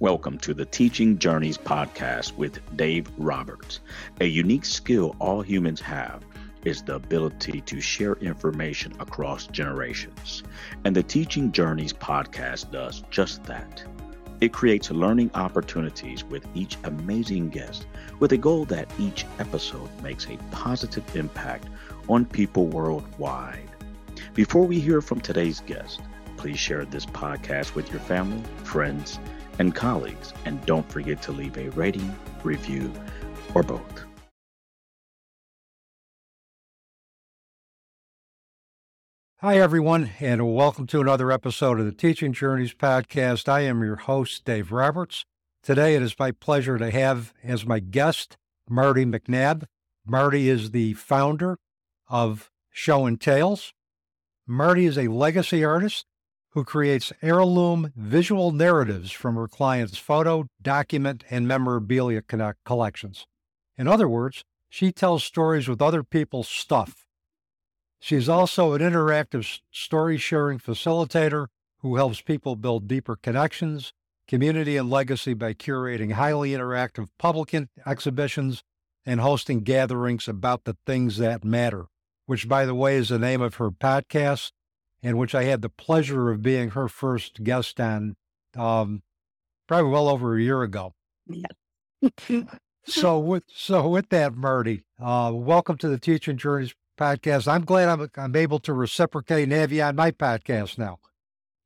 Welcome to the Teaching Journeys podcast with Dave Roberts. A unique skill all humans have is the ability to share information across generations. And the Teaching Journeys podcast does just that. It creates learning opportunities with each amazing guest with a goal that each episode makes a positive impact on people worldwide. Before we hear from today's guest, please share this podcast with your family, friends, and colleagues. And don't forget to leave a rating, review, or both. Hi, everyone, and welcome to another episode of the Teaching Journeys podcast. I am your host, Dave Roberts. Today, it is my pleasure to have as my guest Martie McNabb. Martie is the founder of Show and Tales. Martie is a legacy artist who creates heirloom visual narratives from her clients' photo, document, and memorabilia collections. In other words, she tells stories with other people's stuff. She's also an interactive story sharing facilitator who helps people build deeper connections, community, and legacy by curating highly interactive public exhibitions and hosting gatherings about the things that matter, which, by the way, is the name of her podcast in which I had the pleasure of being her first guest on um, probably well over a year ago. Yeah. so with so with that, Martie, uh, welcome to the Teaching Journeys podcast. I'm glad I'm I'm able to reciprocate and have you on my podcast now.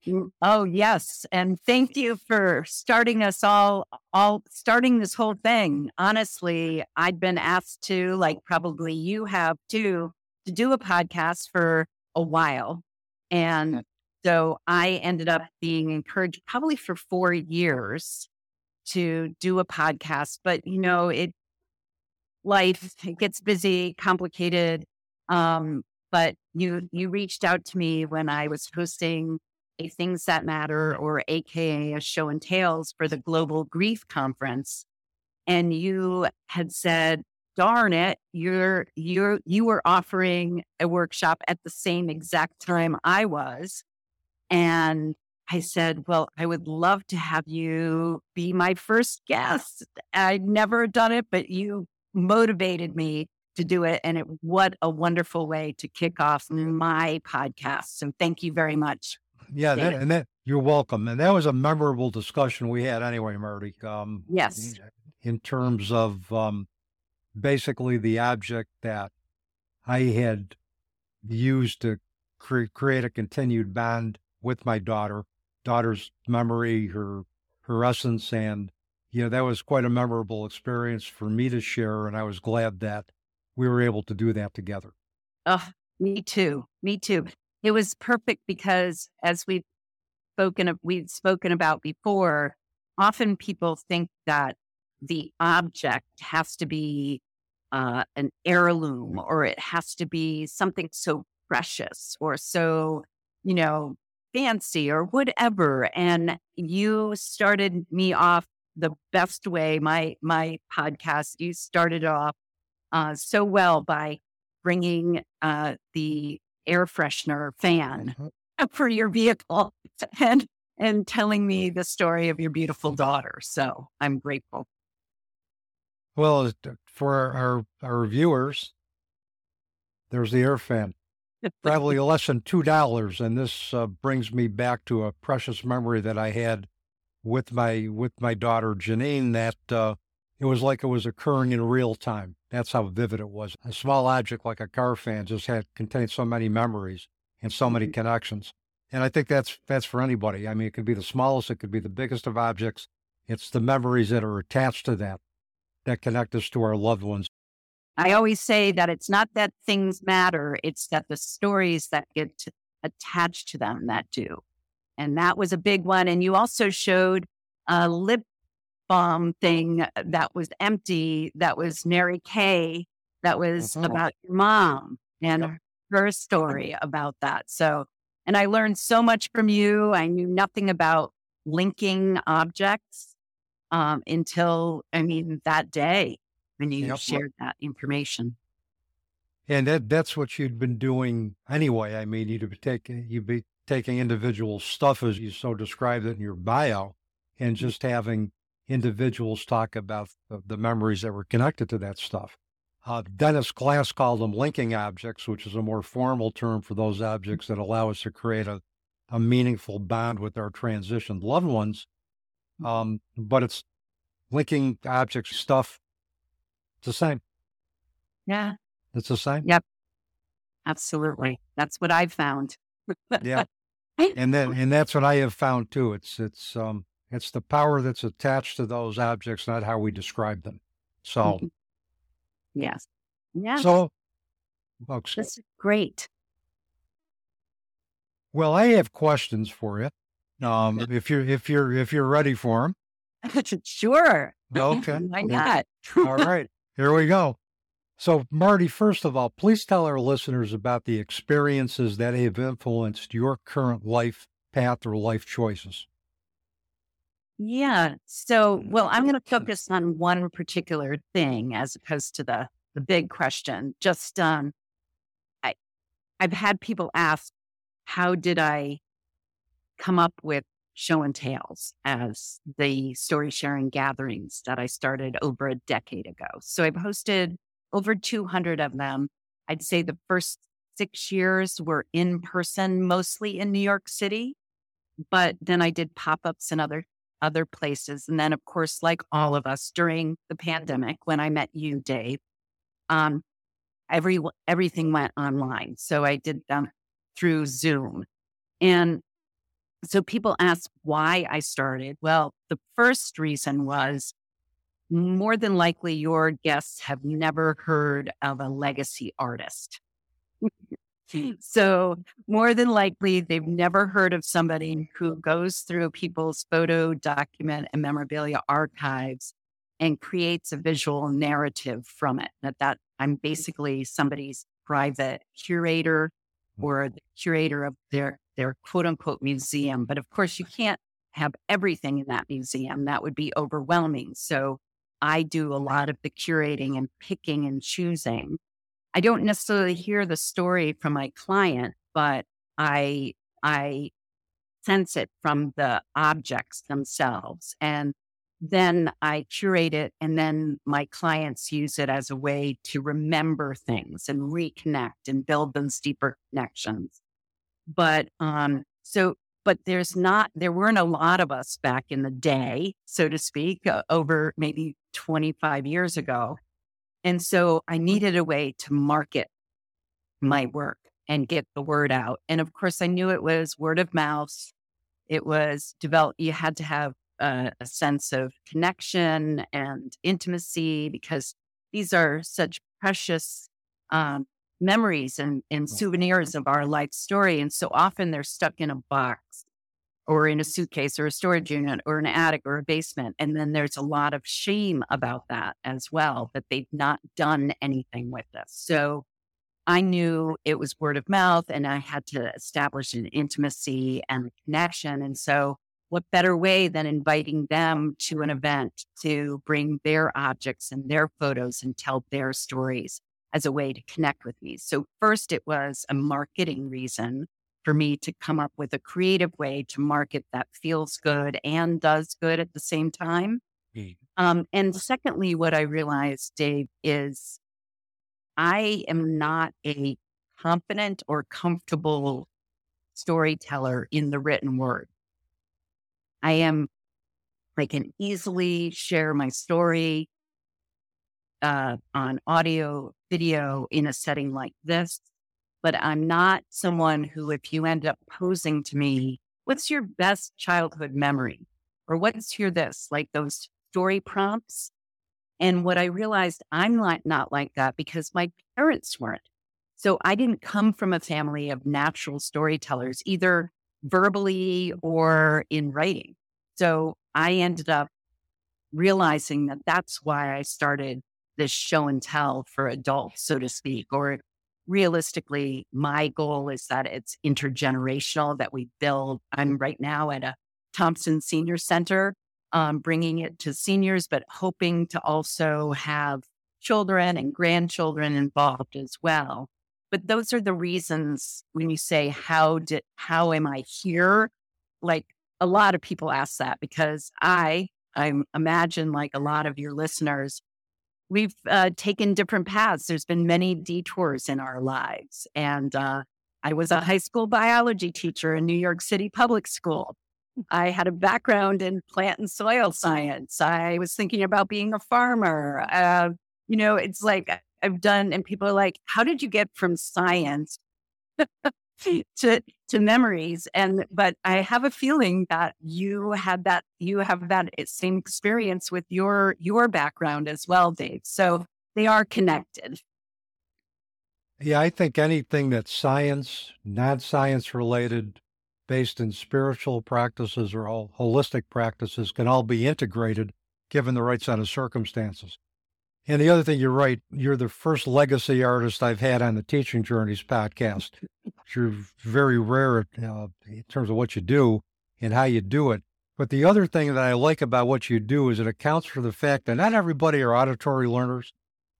Mm, oh yes, and thank you for starting us all all starting this whole thing. Honestly, I'd been asked to, like probably you have too, to do a podcast for a while and so I ended up being encouraged probably for four years to do a podcast. But, you know, it, life, it gets busy, complicated. Um, but you, you reached out to me when I was hosting a Things That Matter or AKA a show and tales for the Global Grief Conference. And you had said, darn it, you're you're you were offering a workshop at the same exact time I was. And I said, Well, I would love to have you be my first guest. I'd never done it, but you motivated me to do it. And it what a wonderful way to kick off my podcast. So thank you very much. Yeah, that, and that you're welcome. And that was a memorable discussion we had anyway, Martie. Um, yes. In terms of um, basically the object that I had used to cre- create a continued bond with my daughter, daughter's memory, her her essence, and you know that was quite a memorable experience for me to share, and I was glad that we were able to do that together. Oh, me too. Me too. It was perfect because as we've spoken of, we've spoken about before, often people think that the object has to be uh, an heirloom or it has to be something so precious or so, you know, fancy or whatever. And you started me off the best way. My my podcast, you started off uh, so well by bringing uh, the air freshener fan mm-hmm. for your vehicle and and telling me the story of your beautiful daughter. So I'm grateful. Well, for our, our viewers, there's the air fan. Probably less than two dollars, and this uh, brings me back to a precious memory that I had with my with my daughter Janine. That uh, it was like it was occurring in real time. That's how vivid it was. A small object like a car fan just had contained so many memories and so many mm-hmm. connections. And I think that's that's for anybody. I mean, it could be the smallest, it could be the biggest of objects. It's the memories that are attached to that that connect us to our loved ones. I always say that it's not that things matter, it's that the stories that get attached to them that do. And that was a big one. And you also showed a lip balm thing that was empty, that was Mary Kay, that was mm-hmm. about your mom and yep. her story about that. So, and I learned so much from you. I knew nothing about linking objects um, until, I mean, that day when you yep. shared that information. And that, that's what you'd been doing anyway. I mean, you'd be taking, you'd be taking individual stuff as you so described it in your bio and just having individuals talk about the, the memories that were connected to that stuff. Uh, Dennis Klass called them linking objects, which is a more formal term for those objects that allow us to create a, a meaningful bond with our transitioned loved ones. Um, but it's linking objects, stuff, it's the same. Yeah. It's the same. Yep. Absolutely. That's what I've found. yeah. And then and that's what I have found too. It's it's um it's the power that's attached to those objects, not how we describe them. So Mhm. Yes. Yeah. so folks, This is great. well, I have questions for you. Um, if you're if you're if you're ready for them. sure. Okay. Why not? All right. Here we go. So, Martie, first of all, please tell our listeners about the experiences that have influenced your current life path or life choices. Yeah. So, well, I'm going to focus on one particular thing as opposed to the the big question. Just um, I I've had people ask, how did I come up with show and tales as the story sharing gatherings that I started over a decade ago? So I've hosted over 200 of them. I'd say the first six years were in person, mostly in New York City, but then I did pop ups in other other places. And then, of course, like all of us during the pandemic, when I met you, Dave, um, every everything went online. So I did them through Zoom, and so people ask why I started. Well, the first reason was more than likely your guests have never heard of a legacy artist. So, more than likely, they've never heard of somebody who goes through people's photo, document, and memorabilia archives and creates a visual narrative from it. That, that I'm basically somebody's private curator mm. or the curator of their, their quote unquote museum. But of course, you can't have everything in that museum. That would be overwhelming. So, I do a lot of the curating and picking and choosing. I don't necessarily hear the story from my client, but I I sense it from the objects themselves. And then I curate it and then my clients use it as a way to remember things and reconnect and build those deeper connections. But um so but there's not there weren't a lot of us back in the day, so to speak, uh, over maybe 25 years ago. And so I needed a way to market my work and get the word out. And of course, I knew it was word of mouth. It was developed, you had to have a, a sense of connection and intimacy because these are such precious um, memories and, and souvenirs of our life story. And so often they're stuck in a box or in a suitcase or a storage unit or an attic or a basement. And then there's a lot of shame about that as well, that they've not done anything with this. So I knew it was word of mouth and I had to establish an intimacy and connection. And so, what better way than inviting them to an event to bring their objects and their photos and tell their stories as a way to connect with me? So, first, it was a marketing reason for me to come up with a creative way to market that feels good and does good at the same time. Um, and secondly, what I realized, Dave, is I am not a confident or comfortable storyteller in the written word. I am, I can easily share my story uh, on audio, video in a setting like this, but I'm not someone who, if you end up posing to me, what's your best childhood memory? Or what's your this? Like those story prompts. And what I realized, I'm not, not like that because my parents weren't. So I didn't come from a family of natural storytellers, either verbally or in writing. So I ended up realizing that that's why I started this show and tell for adults, so to speak, or realistically, my goal is that it's intergenerational, that we build. I'm right now at a Thompson Senior Center, um, bringing it to seniors, but hoping to also have children and grandchildren involved as well. But those are the reasons when you say, how did, how am I here? Like a lot of people ask that because I, I imagine like a lot of your listeners, we've uh, taken different paths. There's been many detours in our lives. And uh, I was a high school biology teacher in New York City Public School. I had a background in plant and soil science. I was thinking about being a farmer. Uh, you know, it's like I've done, and people are like, how did you get from science to to memories and but i have a feeling that you had that you have that eh, same experience with your your background as well dave so they are connected yeah i think anything that's science not science related based in spiritual practices or all holistic practices can all be integrated given the right set of circumstances and the other thing, you're right. You're the first legacy artist I've had on the Teaching Journeys podcast. You're very rare uh, in terms of what you do and how you do it. But the other thing that I like about what you do is it accounts for the fact that not everybody are auditory learners.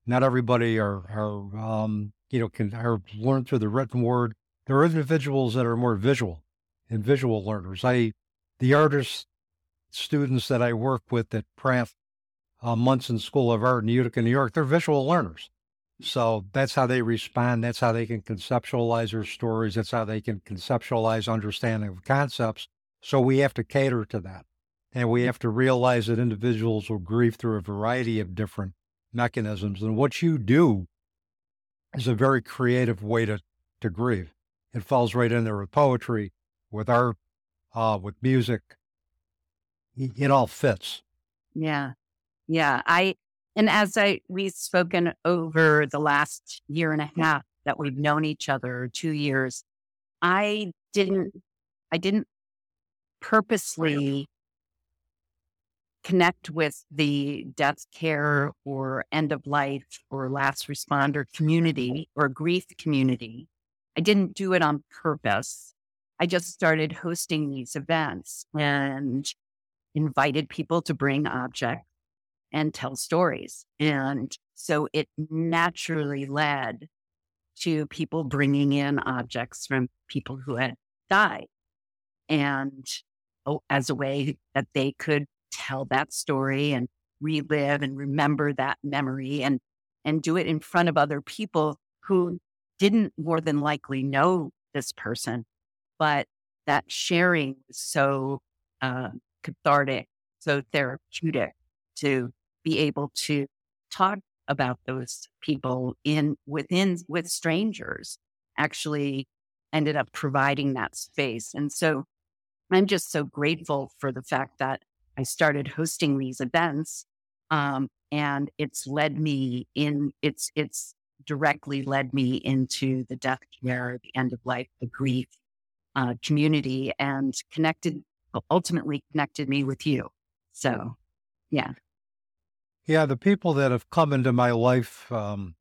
Not everybody are, are um, you know, can are learn through the written word. There are individuals that are more visual and visual learners. I, the artists, students that I work with at Pratt uh, Munson School of Art in Utica, New York, they're visual learners. So that's how they respond. That's how they can conceptualize their stories. That's how they can conceptualize understanding of concepts. So we have to cater to that. And we have to realize that individuals will grieve through a variety of different mechanisms. And what you do is a very creative way to, to grieve. It falls right in there with poetry, with art, uh, with music. It all fits. Yeah. Yeah. I, and as I, we've spoken over the last year and a half that we've known each other, two years, I didn't, I didn't purposely connect with the death care or end of life or last responder community or grief community. I didn't do it on purpose. I just started hosting these events and invited people to bring objects and tell stories. And so it naturally led to people bringing in objects from people who had died and oh, as a way that they could tell that story and relive and remember that memory and and do it in front of other people who didn't more than likely know this person but that sharing was so uh, cathartic so therapeutic to be able to talk about those people in within with strangers actually ended up providing that space. And so I'm just so grateful for the fact that I started hosting these events. Um, and it's led me in, it's, it's directly led me into the death care, the end of life, the grief uh, community and connected, ultimately connected me with you. So, yeah. Yeah, the people that have come into my life, um,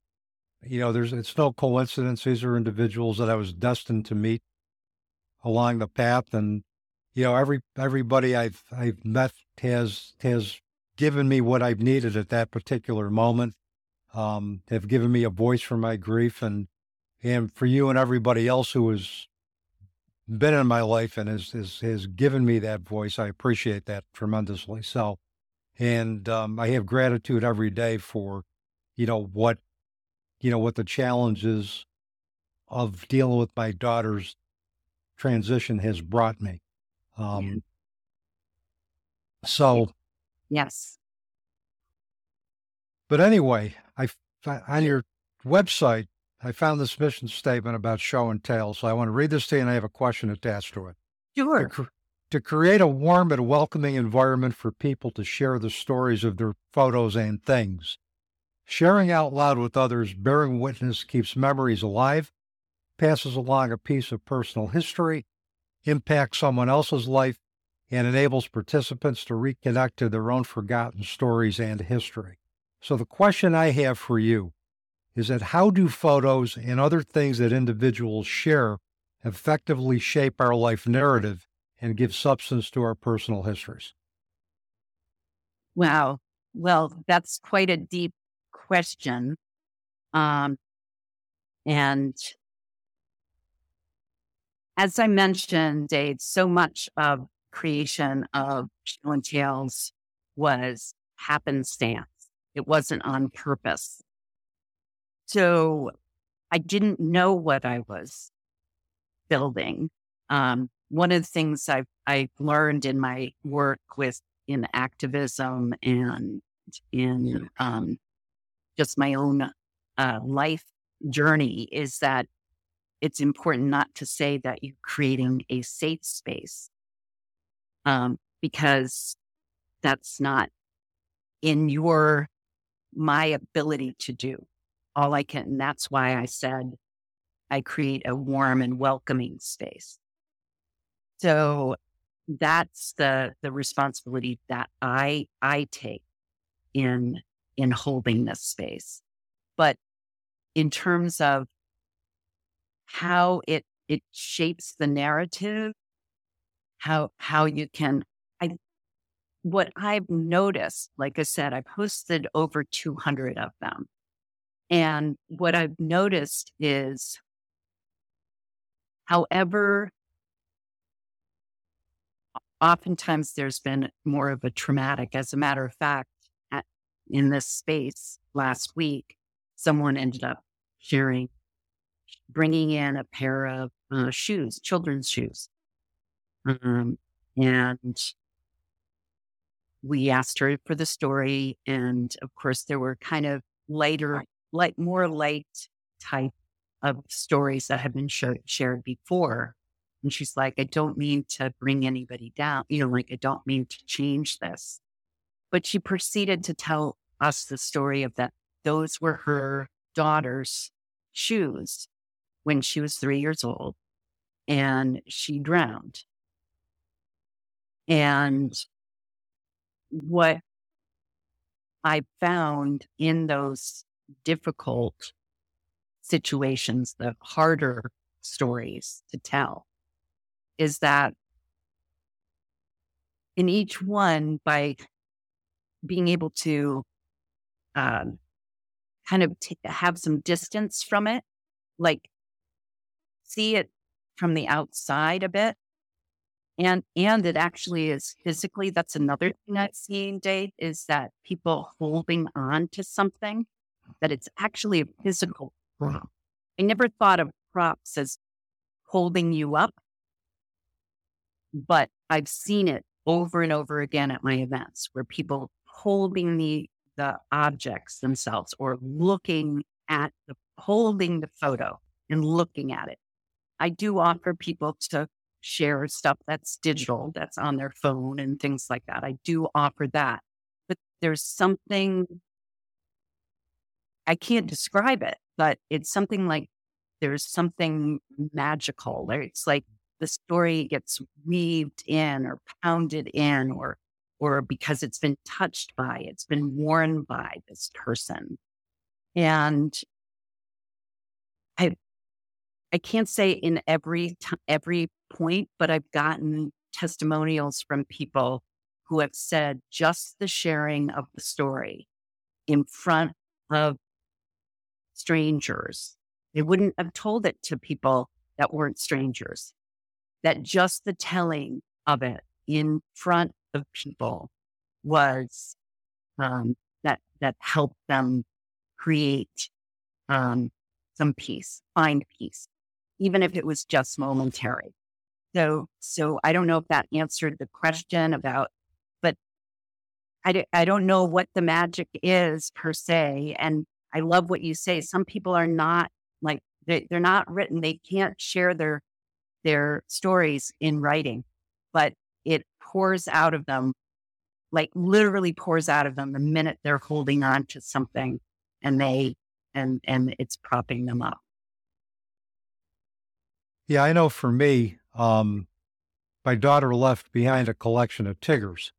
you know, there's it's no coincidence. These are individuals that I was destined to meet along the path, and you know, every everybody I've I've met has has given me what I've needed at that particular moment. Um, have given me a voice for my grief, and and for you and everybody else who has been in my life and has has, has given me that voice, I appreciate that tremendously. So. And um, I have gratitude every day for, you know, what, you know, what the challenges of dealing with my daughter's transition has brought me. Um, so, yes. But anyway, I on your website, I found this mission statement about show and tell. So I want to read this to you, and I have a question attached to it. Sure to create a warm and welcoming environment for people to share the stories of their photos and things. Sharing out loud with others, bearing witness keeps memories alive, passes along a piece of personal history, impacts someone else's life, and enables participants to reconnect to their own forgotten stories and history. So, the question I have for you is that how do photos and other things that individuals share effectively shape our life narrative and give substance to our personal histories? Wow. Well, that's quite a deep question. Um, and as I mentioned, Dave, so much of creation of Show and Tales was happenstance. It wasn't on purpose. So I didn't know what I was building. Um, one of the things I've, I've learned in my work with in activism and in um, just my own uh, life journey is that it's important not to say that you're creating a safe space um, because that's not in your my ability to do. All i can and that's why i said i create a warm and welcoming space so that's the the responsibility that i i take in in holding this space. But in terms of how it it shapes the narrative how how you can i what i've noticed like i said I've posted over 200 of them. And what i've noticed is however oftentimes there's been more of a traumatic as a matter of fact at, in this space last week someone ended up sharing bringing in a pair of uh, shoes, children's shoes. Um, and we asked her for the story. And of course, there were kind of lighter, like more light type of stories that had been sh- shared before. And she's like, I don't mean to bring anybody down, you know, like, I don't mean to change this. But she proceeded to tell us the story of that. Those were her daughter's shoes when she was three years old and she drowned. And what I found in those difficult situations, the harder stories to tell, is that in each one, by being able to um, kind of t- have some distance from it, like see it from the outside a bit. And and it actually is physically, that's another thing I've seen, Dave, is that people holding on to something, that it's actually a physical prop. I never thought of props as holding you up, but I've seen it over and over again at my events where people holding the the objects themselves or looking at the holding the photo and looking at it I do offer people to share stuff that's digital, that's on their phone and things like that. I do offer that. But there's something, I can't describe it, but it's something like there's something magical. It's like the story gets weaved in or pounded in or or because it's been touched by, it's been worn by this person. And I I can't say in every t- every point, but I've gotten testimonials from people who have said just the sharing of the story in front of strangers. They wouldn't have told it to people that weren't strangers. That just the telling of it in front of people was um, that that helped them create um, some peace, find peace even if it was just momentary. So, so I don't know if that answered the question about, but I, d- I don't know what the magic is per se. And I love what you say. Some people are not like, they, they're not written. They can't share their, their stories in writing, but it pours out of them, like literally pours out of them the minute they're holding on to something and they, and, and it's propping them up. Yeah, I know for me, um, my daughter left behind a collection of Tiggers,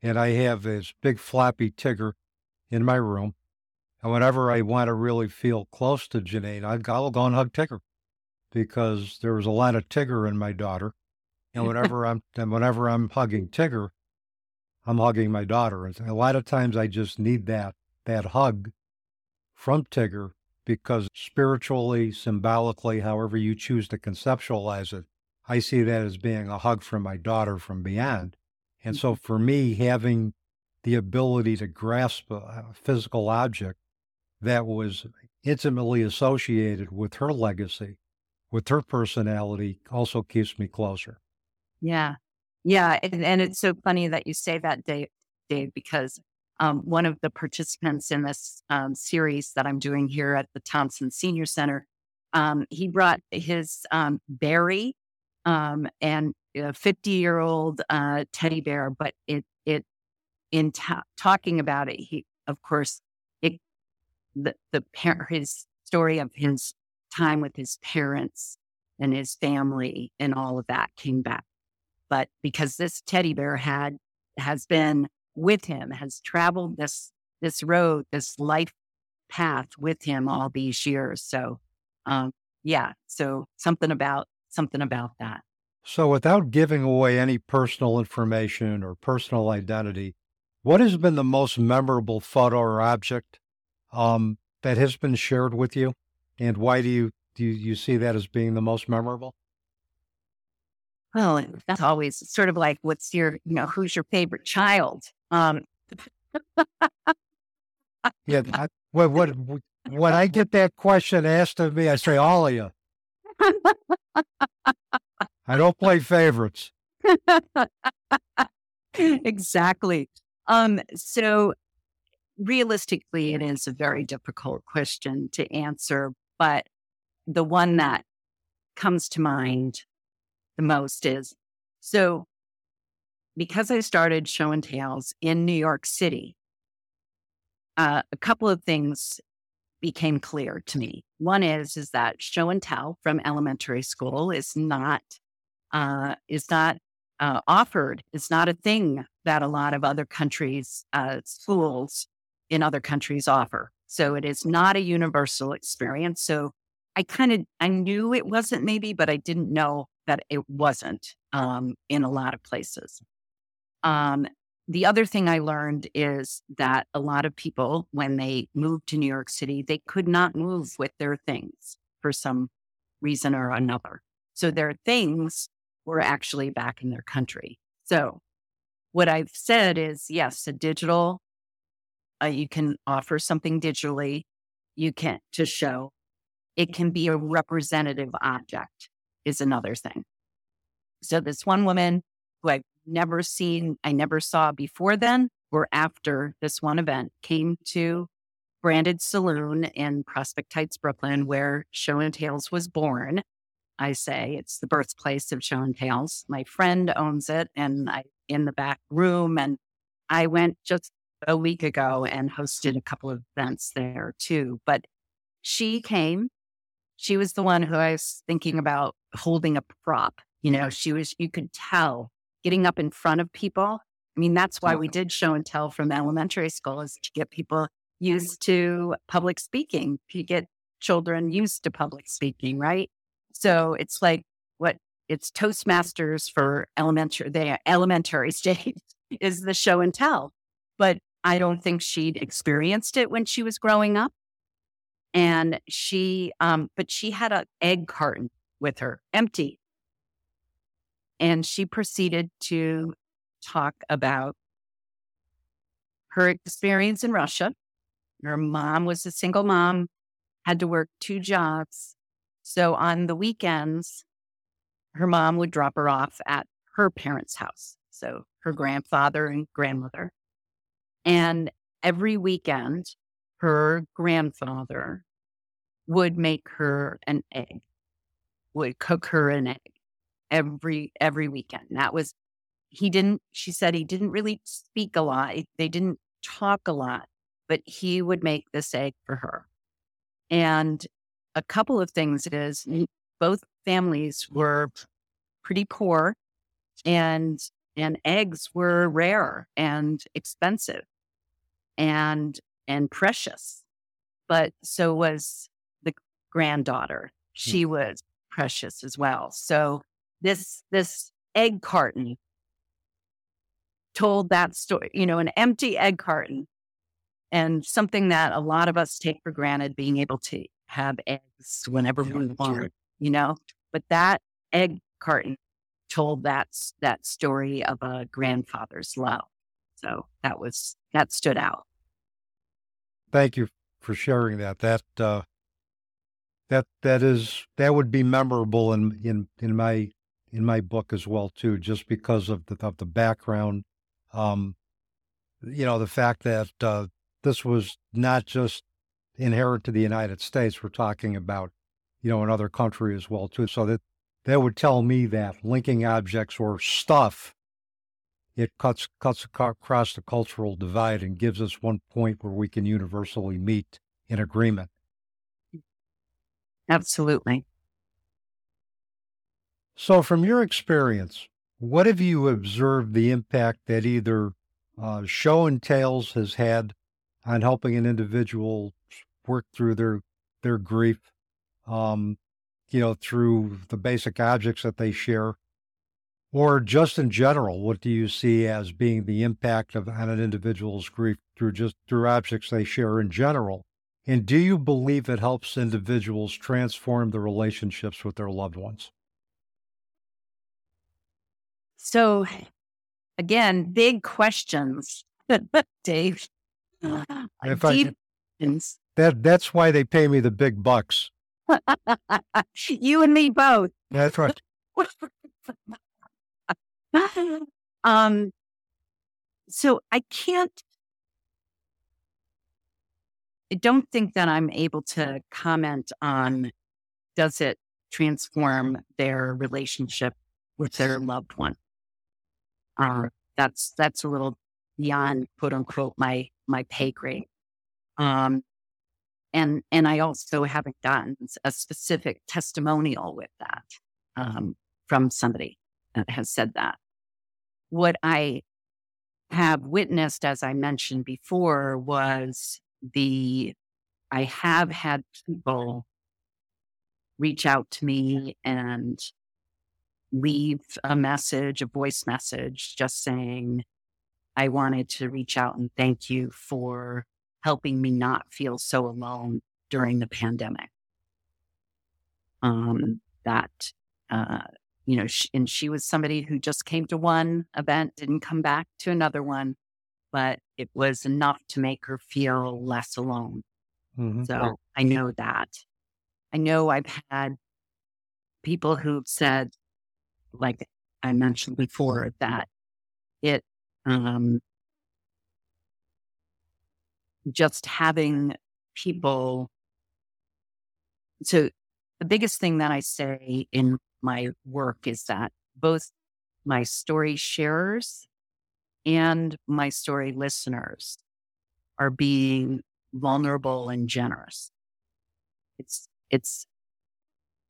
and I have this big floppy Tigger in my room. And whenever I want to really feel close to Janine, I'll go and hug Tigger because there was a lot of Tigger in my daughter. And whenever I'm and whenever I'm hugging Tigger, I'm hugging my daughter. And a lot of times I just need that that hug from Tigger because spiritually, symbolically, however you choose to conceptualize it, I see that as being a hug from my daughter from beyond. And so Mm-hmm. for me, having the ability to grasp a physical object that was intimately associated with her legacy, with her personality, also keeps me closer. Yeah. Yeah. And, and it's so funny that you say that, Dave, Dave because um, one of the participants in this um, series that I'm doing here at the Thompson Senior Center, um, he brought his um, Barry um, and a 50 year old uh, teddy bear, but it, it, in ta- talking about it, he, of course, it, the, the parent, his story of his time with his parents and his family and all of that came back. But because this teddy bear had has been with him has traveled this this road this life path with him all these years. So um yeah so something about something about that. So, without giving away any personal information or personal identity, what has been the most memorable photo or object um, that has been shared with you, and why do you do you, see that as being the most memorable? well that's always sort of like what's your you know who's your favorite child um Yeah, I, what what when I get that question asked of me, I say all of you. I don't play favorites. exactly. Um, so realistically, it is a very difficult question to answer, but the one that comes to mind the most is so because I started show and tales in New York City, uh, a couple of things became clear to me. One is is that show and tell from elementary school is not uh, is not uh, offered. It's not a thing that a lot of other countries, uh, schools in other countries offer. So it is not a universal experience. So I kind of I knew it wasn't maybe, but I didn't know that it wasn't um, in a lot of places. Um, the other thing I learned is that a lot of people, when they moved to New York City, they could not move with their things for some reason or another. So their things were actually back in their country. So what I've said is yes, a digital, uh, you can offer something digitally, you can to show. It can be a representative object, is another thing. So this one woman who I've never seen, I never saw before then or after this one event came to Branded Saloon in Prospect Heights, Brooklyn, where Show and Tales was born. I say it's the birthplace of Show and Tales. My friend owns it and I in the back room. And I went just a week ago and hosted a couple of events there too. But she came. She was the one who I was thinking about holding a prop. You know, she was, you could tell getting up in front of people. I mean, that's why we did show and tell from elementary school is to get people used to public speaking, to get children used to public speaking, right? So it's like what it's Toastmasters for elementary, the elementary stage is the show and tell. But I don't think she'd experienced it when she was growing up. And she, um, but she had an egg carton with her, empty. And she proceeded to talk about her experience in Russia. Her mom was a single mom, had to work two jobs. So on the weekends, her mom would drop her off at her parents' house. So her grandfather and grandmother. And every weekend, her grandfather would make her an egg, would cook her an egg every every weekend. That was he didn't she said he didn't really speak a lot. They didn't talk a lot, but he would make this egg for her. And a couple of things is both families were pretty poor and and eggs were rare and expensive and and precious. But so was the granddaughter. She hmm. was precious as well. So this this egg carton told that story, you know, an empty egg carton and something that a lot of us take for granted being able to have eggs whenever we want, you know. But that egg Carton told that that story of a grandfather's love. So that was that stood out. Thank you for sharing that. That uh, that that is that would be memorable in in in my in my book as well too, just because of the of the background. Um, you know, the fact that uh, this was not just inherent to the United States. We're talking about, you know, another country as well too. So that that would tell me that linking objects or stuff it cuts cuts across the cultural divide and gives us one point where we can universally meet in agreement. Absolutely. So, from your experience, what have you observed the impact that either uh, show and tales has had on helping an individual work through their their grief? Um, you know, through the basic objects that they share, or just in general, what do you see as being the impact of on an individual's grief through just through objects they share in general? And do you believe it helps individuals transform the relationships with their loved ones? So, again, big questions, Dave. If I, that that's why they pay me the big bucks. you and me both. That's right. um, so I can't. I don't think that I'm able to comment on does it transform their relationship with their loved one. Uh, that's that's a little beyond quote unquote my my pay grade. Um, and and I also haven't gotten a specific testimonial with that um, from somebody has said that. What I have witnessed, as I mentioned before, was the I have had people reach out to me and leave a message, a voice message, just saying, I wanted to reach out and thank you for helping me not feel so alone during the pandemic. Um, that uh, you know, she, and she was somebody who just came to one event, didn't come back to another one, but it was enough to make her feel less alone. Mm-hmm. So I know that. I know I've had people who've said, like I mentioned before, that it, um, just having people. So the biggest thing that I say in my work is that both my story sharers and my story listeners are being vulnerable and generous. It's it's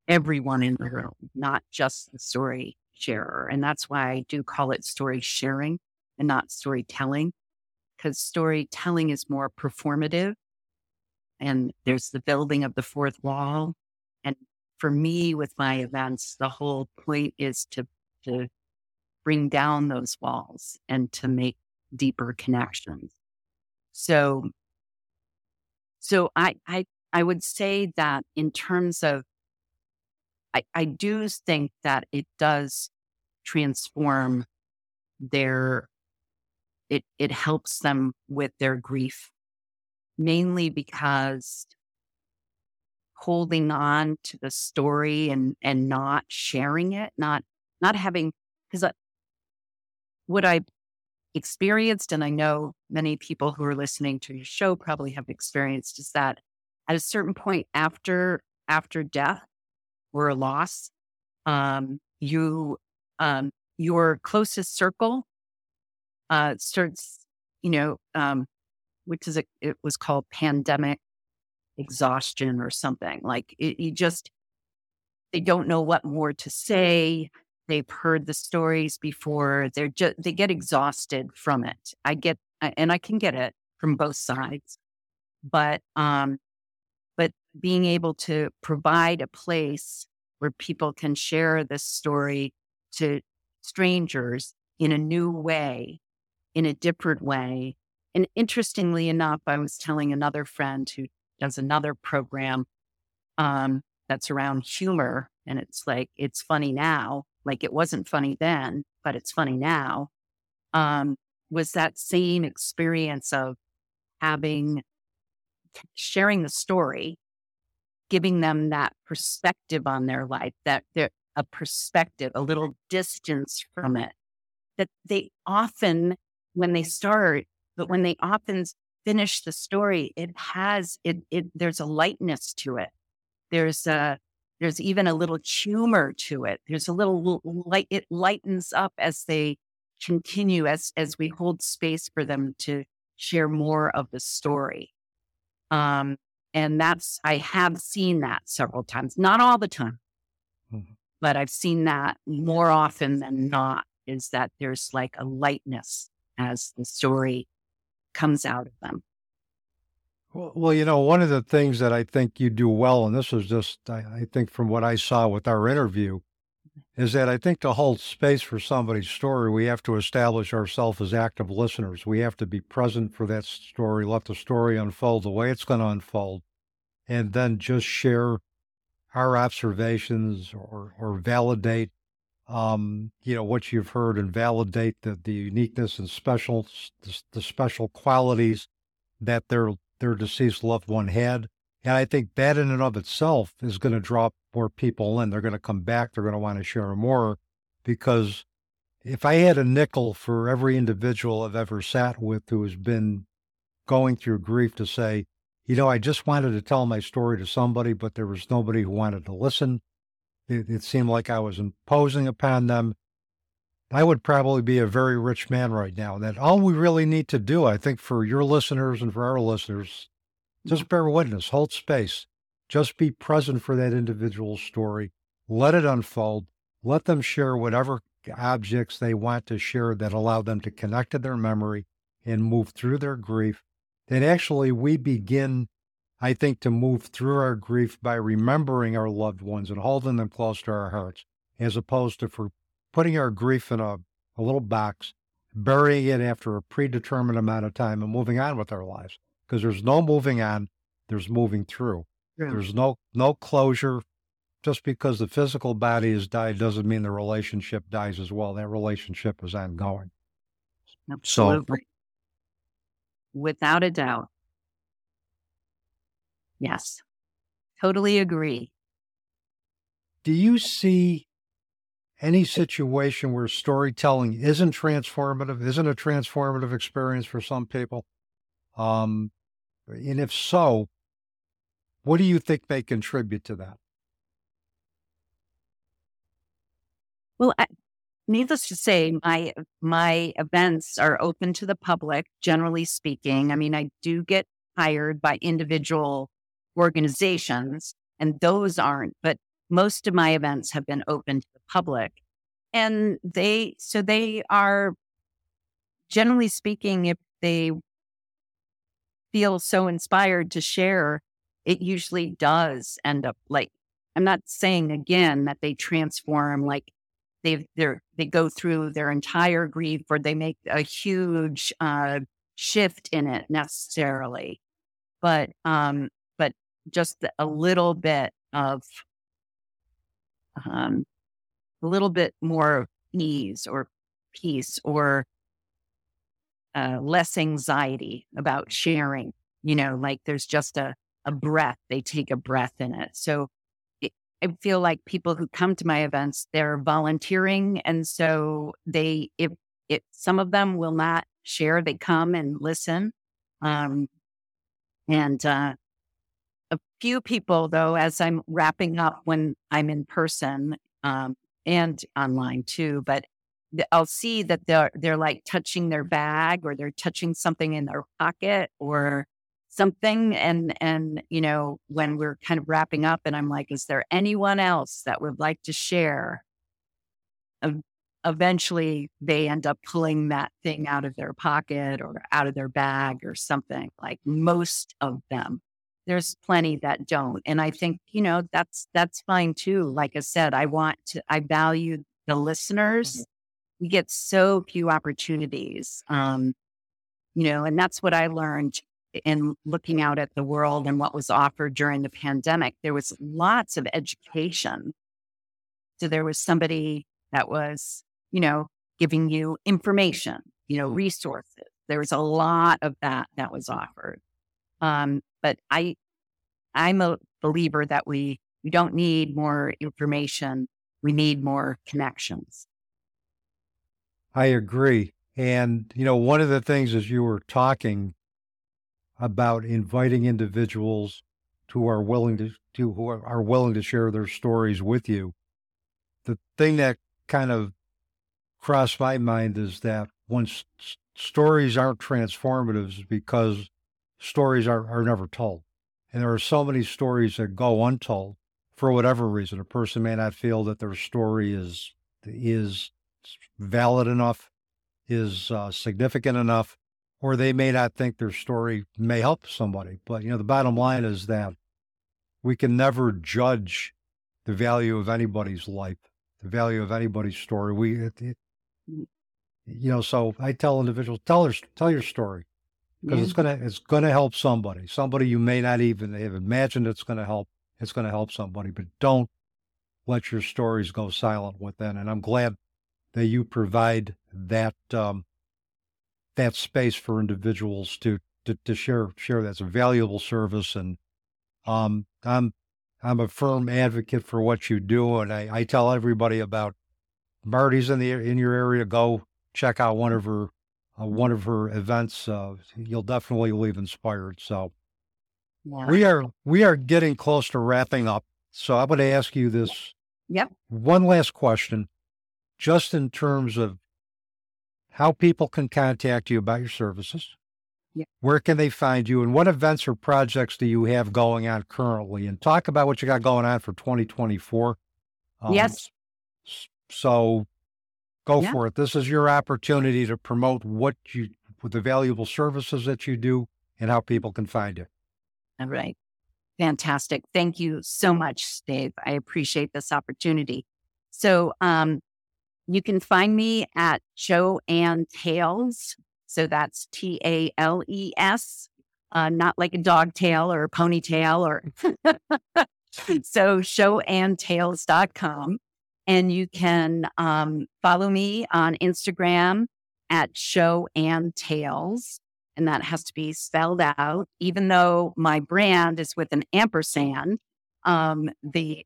everyone in the room, not just the story sharer. And that's why I do call it story sharing and not storytelling, because storytelling is more performative. And there's the building of the fourth wall for me with my events, the whole point is to, to bring down those walls and to make deeper connections. So, so I, I, I would say that in terms of, I, I do think that it does transform their, it, it helps them with their grief, mainly because holding on to the story and and not sharing it, not not having because what I experienced, and I know many people who are listening to your show probably have experienced, is that at a certain point after after death or a loss, um, you um, your closest circle uh, starts, you know, um, which is a, it was called pandemic exhaustion or something. Like it, you just, they don't know what more to say. They've heard the stories before. They're just, they get exhausted from it. I get, and I can get it from both sides. But, um, but being able to provide a place where people can share this story to strangers in a new way, in a different way. And interestingly enough, I was telling another friend who does another program um, that's around humor. And it's like, it's funny now like it wasn't funny then, but it's funny now, um, was that same experience of having sharing the story, giving them that perspective on their life, that they're a perspective, a little distance from it. That they often, when they start, but when they often finish the story, it has it. It there's a lightness to it. There's a there's even a little humor to it. There's a little light. It lightens up as they continue, as as we hold space for them to share more of the story. Um, and that's I have seen that several times, not all the time, mm-hmm. but I've seen that more often than not. Is that there's like a lightness as the story comes out of them. Well, you know, one of the things that I think you do well, and this is just, I, I, think from what I saw with our interview, is that I think to hold space for somebody's story, we have to establish ourselves as active listeners. We have to be present for that story, let the story unfold the way it's going to unfold, and then just share our observations or, or validate, um, you know, what you've heard and validate the, the uniqueness and special, the, the special qualities that they're their deceased loved one had. And I think that in and of itself is going to draw more people in. They're going to come back. They're going to want to share more because if I had a nickel for every individual I've ever sat with who has been going through grief to say, you know, I just wanted to tell my story to somebody, but there was nobody who wanted to listen. It, it seemed like I was imposing upon them. I would probably be a very rich man right now. That all we really need to do, I think, for your listeners and for our listeners, just mm-hmm. bear witness, hold space, just be present for that individual story, let it unfold, let them share whatever objects they want to share that allow them to connect to their memory and move through their grief. And actually, we begin, I think, to move through our grief by remembering our loved ones and holding them close to our hearts, as opposed to for putting our grief in a, a little box, burying it after a predetermined amount of time, and moving on with our lives. Because there's no moving on, there's moving through. Yeah. There's no no closure. Just because the physical body has died doesn't mean the relationship dies as well. That relationship is ongoing. Absolutely. So, Without a doubt. Yes. Totally agree. Do you see any situation where storytelling isn't transformative, isn't a transformative experience for some people? Um, and if so, what do you think may contribute to that? Well, I, needless to say, my my events are open to the public. Generally speaking, I mean, I do get hired by individual organizations, and those aren't. But most of my events have been open to the public. And they, so they are, generally speaking, if they feel so inspired to share, it usually does end up like, I'm not saying again that they transform like they they they go through their entire grief or they make a huge uh, shift in it necessarily, but um, just a little bit of um, a little bit more ease or peace or uh, less anxiety about sharing. You know, like there's just a, a breath, they take a breath in it. So it, I feel like people who come to my events, they're volunteering. And so they, if, if some of them will not share, they come and listen. Um, and uh, a few people, though, as I'm wrapping up when I'm in person um, and online too, but I'll see that they're they're like touching their bag or they're touching something in their pocket or something and and you know when we're kind of wrapping up and I'm like is there anyone else that would like to share? Eventually they end up pulling that thing out of their pocket or out of their bag or something like most of them there's plenty that don't. And I think, you know, that's that's fine too. Like I said, I want to I value the listeners. Mm-hmm. We get so few opportunities. Um, you know, and that's what I learned in looking out at the world and what was offered during the pandemic. There was lots of education. So there was somebody that was, you know, giving you information, you know, resources. There was a lot of that that was offered. Um, but I, I'm a believer that we we don't need more information. We need more connections. I agree. And, you know, one of the things as you were talking about inviting individuals who are willing to, to who are willing to share their stories with you, the thing that kind of crossed my mind is that s- stories aren't transformative because stories are, are never told. And there are so many stories that go untold for whatever reason. A person may not feel that their story is is valid enough, is uh, significant enough, or they may not think their story may help somebody. But you know, the bottom line is that we can never judge the value of anybody's life, the value of anybody's story. We, it, it, you know, so I tell individuals, tell her, tell your story because yeah. it's gonna it's gonna help somebody, somebody you may not even have imagined it's gonna help. It's gonna help somebody, but don't let your stories go silent within. And I'm glad that you provide that um, that space for individuals to, to to share share that's a valuable service. And um, I'm I'm a firm advocate for what you do, and I, I tell everybody about Martie's in the in your area. Go check out one of her uh, one of her events. Uh, you'll definitely leave inspired. So yeah. we are we are getting close to wrapping up. So I'm going to ask you this. Yep. One last question, just in terms of how people can contact you about your services. Yep. Where can they find you, and what events or projects do you have going on currently? And talk about what you got going on for 2024. Um, yes. So Go yeah. for it. This is your opportunity to promote what you, with the valuable services that you do and how people can find you. All right. Fantastic. Thank you so much, Dave. I appreciate this opportunity. So, um, you can find me at Show and Tales. So that's T A L E S, uh, not like a dog tail or a ponytail or so showandtales.com. And you can um, follow me on Instagram at show and tales. And that has to be spelled out, even though my brand is with an ampersand. Um, the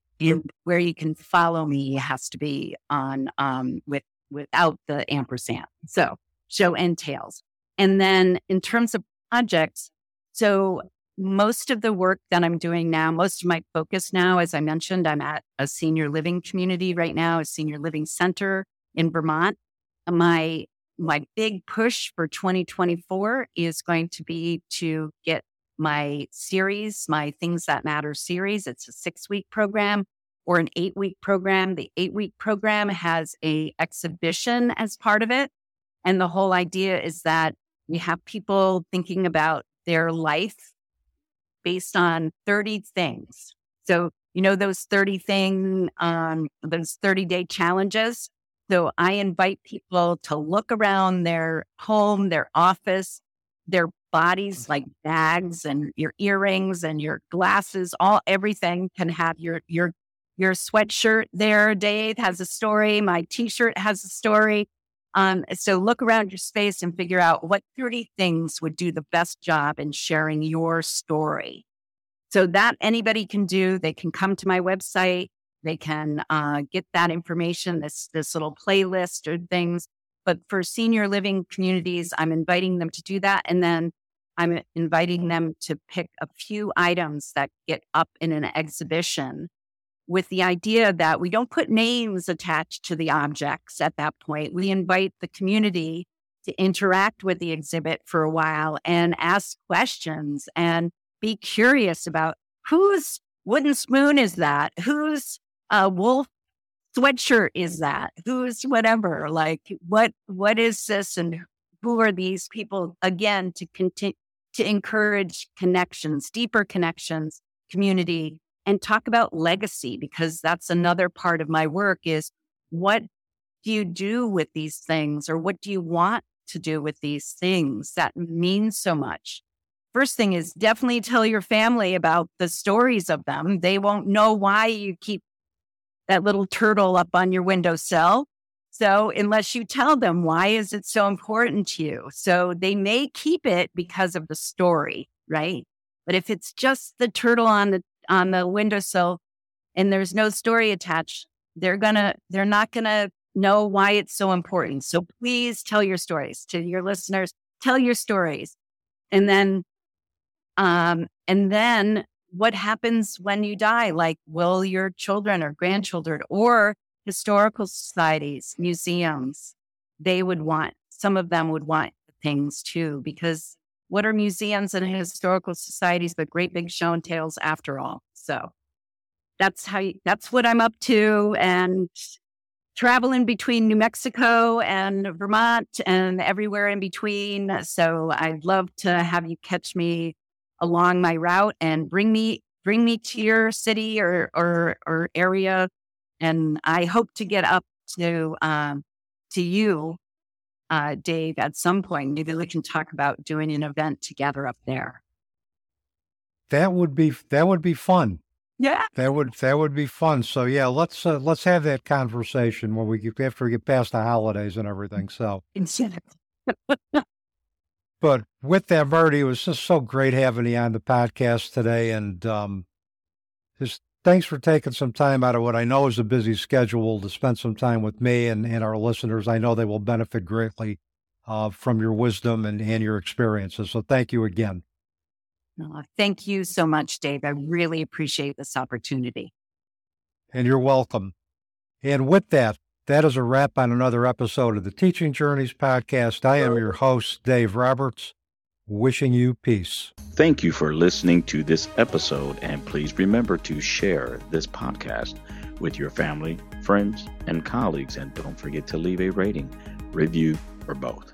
where you can follow me has to be on um, with without the ampersand. So show and tales. And then in terms of projects, so most of the work that I'm doing now, most of my focus now, as I mentioned, I'm at a senior living community right now, a senior living center in Vermont. My my big push for 2024 is going to be to get my series, my Things That Matter series. It's a six week program or an eight week program. The eight week program has a exhibition as part of it. And the whole idea is that we have people thinking about their life based on 30 things. So, you know, those 30 thing, um, those 30 day challenges. So I invite people to look around their home, their office, their bodies like bags and your earrings and your glasses, all everything can have your your your sweatshirt there, Dave has a story. My t-shirt has a story. Um, so look around your space and figure out what 30 things would do the best job in sharing your story. So that anybody can do. They can come to my website. They can uh, get that information, this this little playlist or things. But for senior living communities, I'm inviting them to do that, and then I'm inviting them to pick a few items that get up in an exhibition with the idea that we don't put names attached to the objects at that point. We invite the community to interact with the exhibit for a while and ask questions and be curious about whose wooden spoon is that? Whose uh, wolf sweatshirt is that? Who's whatever? Like what what is this and who are these people again to continue to encourage connections, deeper connections, community, and talk about legacy because that's another part of my work is what do you do with these things or what do you want to do with these things that mean so much first thing is definitely tell your family about the stories of them they won't know why you keep that little turtle up on your windowsill So unless you tell them why is it so important to you? So they may keep it because of the story, right? But if it's just the turtle on the on the windowsill and there's no story attached, they're gonna they're not gonna know why it's so important. So please tell your stories to your listeners. Tell your stories. And then um and then what happens when you die? Like will your children or grandchildren or historical societies, museums, they would want, some of them would want things too, because what are museums and historical societies but great big show and tales after all? So that's how, you, that's what I'm up to. And traveling between New Mexico and Vermont and everywhere in between. So I'd love to have you catch me along my route and bring me bring me to your city or or, or area and I hope to get up to um, to you, uh, Dave, at some point. Maybe we can talk about doing an event together up there. That would be that would be fun. Yeah, that would that would be fun. So yeah, let's uh, let's have that conversation when we get after we get past the holidays and everything. So but with that, Martie, it was just so great having you on the podcast today, and um, just thanks for taking some time out of what I know is a busy schedule to spend some time with me and, and our listeners. I know they will benefit greatly uh, from your wisdom and, and your experiences. So thank you again. Oh, thank you so much, Dave. I really appreciate this opportunity. And you're welcome. And with that, that is a wrap on another episode of the Teaching Journeys podcast. I am your host, Dave Roberts wishing you peace. Thank you for listening to this episode, and please remember to share this podcast with your family, friends, and colleagues. And don't forget to leave a rating, review, or both.